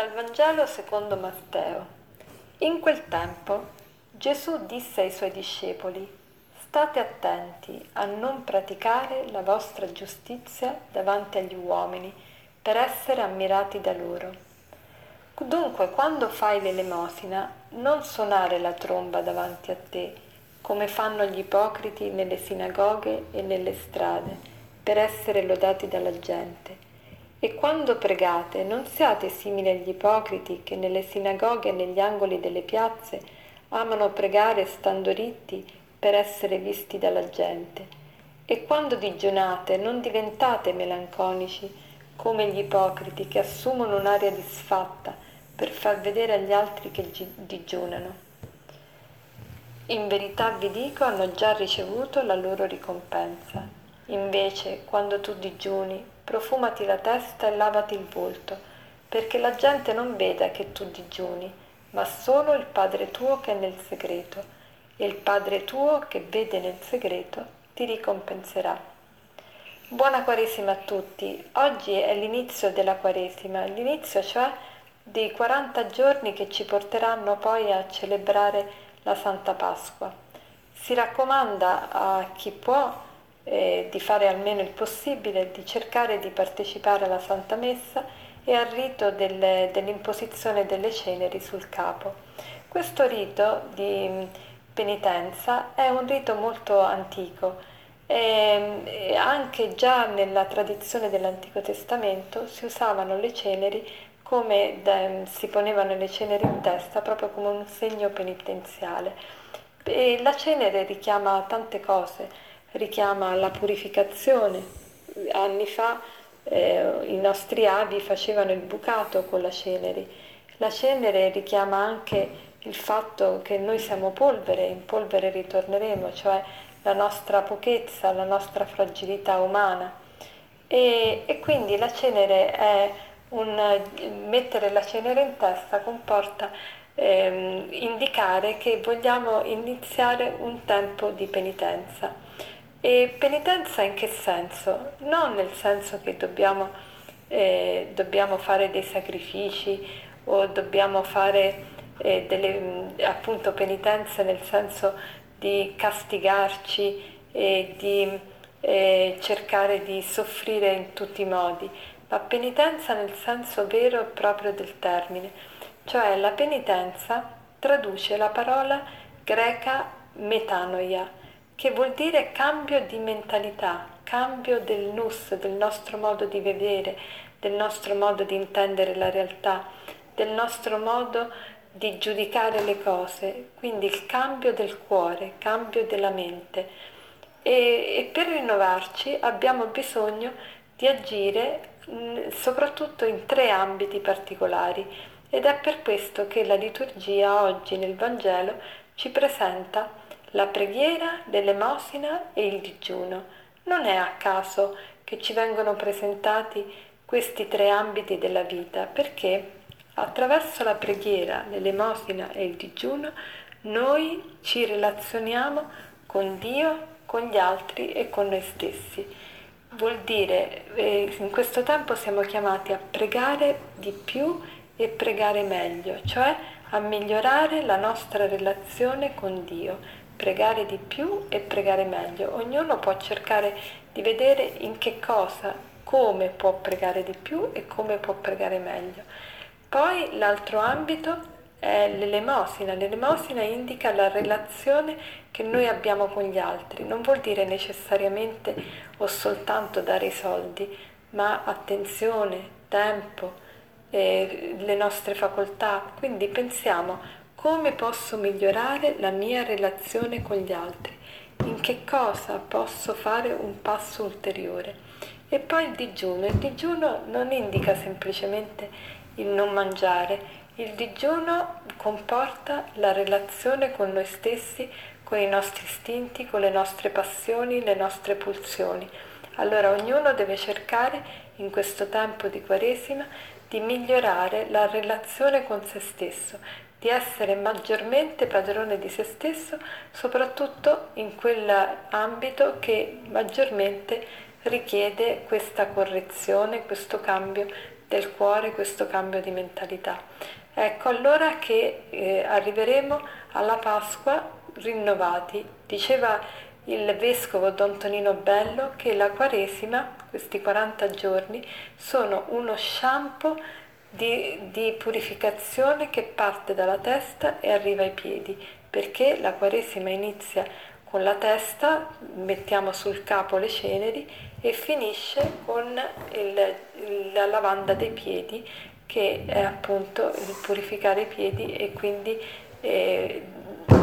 Dal Vangelo secondo Matteo. In quel tempo Gesù disse ai suoi discepoli, State attenti a non praticare la vostra giustizia davanti agli uomini per essere ammirati da loro. Dunque, quando fai l'elemosina, non suonare la tromba davanti a te, come fanno gli ipocriti nelle sinagoghe e nelle strade, per essere lodati dalla gente e quando pregate non siate simili agli ipocriti che nelle sinagoghe e negli angoli delle piazze amano pregare stando ritti per essere visti dalla gente. E quando digiunate non diventate melanconici come gli ipocriti che assumono un'aria disfatta per far vedere agli altri che digiunano. In verità vi dico, hanno già ricevuto la loro ricompensa. Invece, quando tu digiuni, profumati la testa e lavati il volto, perché la gente non veda che tu digiuni, ma solo il Padre tuo che è nel segreto, e il Padre tuo che vede nel segreto ti ricompenserà. Buona Quaresima a tutti. Oggi è l'inizio della Quaresima, l'inizio cioè dei 40 giorni che ci porteranno poi a celebrare la Santa Pasqua. Si raccomanda a chi può eh, di fare almeno il possibile, di cercare di partecipare alla Santa Messa e al rito del, dell'imposizione delle ceneri sul capo. Questo rito di mm, penitenza è un rito molto antico e anche già nella tradizione dell'Antico Testamento si usavano le ceneri come de, si ponevano le ceneri in testa proprio come un segno penitenziale. E la cenere richiama tante cose, richiama la purificazione. Anni fa eh, i nostri avi facevano il bucato con la cenere. La cenere richiama anche il fatto che noi siamo polvere, in polvere ritorneremo, cioè la nostra pochezza, la nostra fragilità umana. E, e quindi la cenere è un mettere la cenere in testa comporta ehm, indicare che vogliamo iniziare un tempo di penitenza. E penitenza in che senso? Non nel senso che dobbiamo, eh, dobbiamo fare dei sacrifici o dobbiamo fare eh, delle appunto penitenze nel senso di castigarci e di eh, cercare di soffrire in tutti i modi, ma penitenza nel senso vero e proprio del termine, cioè la penitenza traduce la parola greca metanoia, che vuol dire cambio di mentalità, cambio del nus, del nostro modo di vedere, del nostro modo di intendere la realtà, del nostro modo di giudicare le cose, quindi il cambio del cuore, cambio della mente. E, e per rinnovarci abbiamo bisogno di agire mh, soprattutto in tre ambiti particolari ed è per questo che la liturgia oggi nel Vangelo ci presenta la preghiera, l'elemosina e il digiuno. Non è a caso che ci vengono presentati questi tre ambiti della vita, perché attraverso la preghiera, l'elemosina e il digiuno noi ci relazioniamo con Dio, con gli altri e con noi stessi. Vuol dire, eh, in questo tempo siamo chiamati a pregare di più e pregare meglio, cioè a migliorare la nostra relazione con Dio pregare di più e pregare meglio. Ognuno può cercare di vedere in che cosa, come può pregare di più e come può pregare meglio. Poi l'altro ambito è l'elemosina. L'elemosina indica la relazione che noi abbiamo con gli altri. Non vuol dire necessariamente o soltanto dare i soldi, ma attenzione, tempo, eh, le nostre facoltà. Quindi pensiamo come posso migliorare la mia relazione con gli altri? In che cosa posso fare un passo ulteriore? E poi il digiuno. Il digiuno non indica semplicemente il non mangiare, il digiuno comporta la relazione con noi stessi, con i nostri istinti, con le nostre passioni, le nostre pulsioni. Allora ognuno deve cercare in questo tempo di Quaresima di migliorare la relazione con se stesso, di essere maggiormente padrone di se stesso, soprattutto in quell'ambito che maggiormente richiede questa correzione, questo cambio del cuore, questo cambio di mentalità. Ecco allora che eh, arriveremo alla Pasqua rinnovati. Diceva il vescovo Don Tonino Bello che la Quaresima, questi 40 giorni, sono uno shampoo di, di, purificazione che parte dalla testa e arriva ai piedi, perché la Quaresima inizia con la testa, mettiamo sul capo le ceneri e finisce con il, la lavanda dei piedi, che è appunto il purificare i piedi e quindi eh,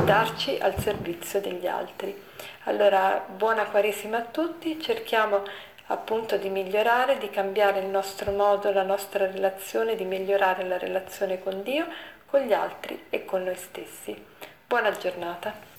darci al servizio degli altri. Allora, buona Quaresima a tutti, cerchiamo appunto di migliorare, di cambiare il nostro modo, la nostra relazione, di migliorare la relazione con Dio, con gli altri e con noi stessi. Buona giornata.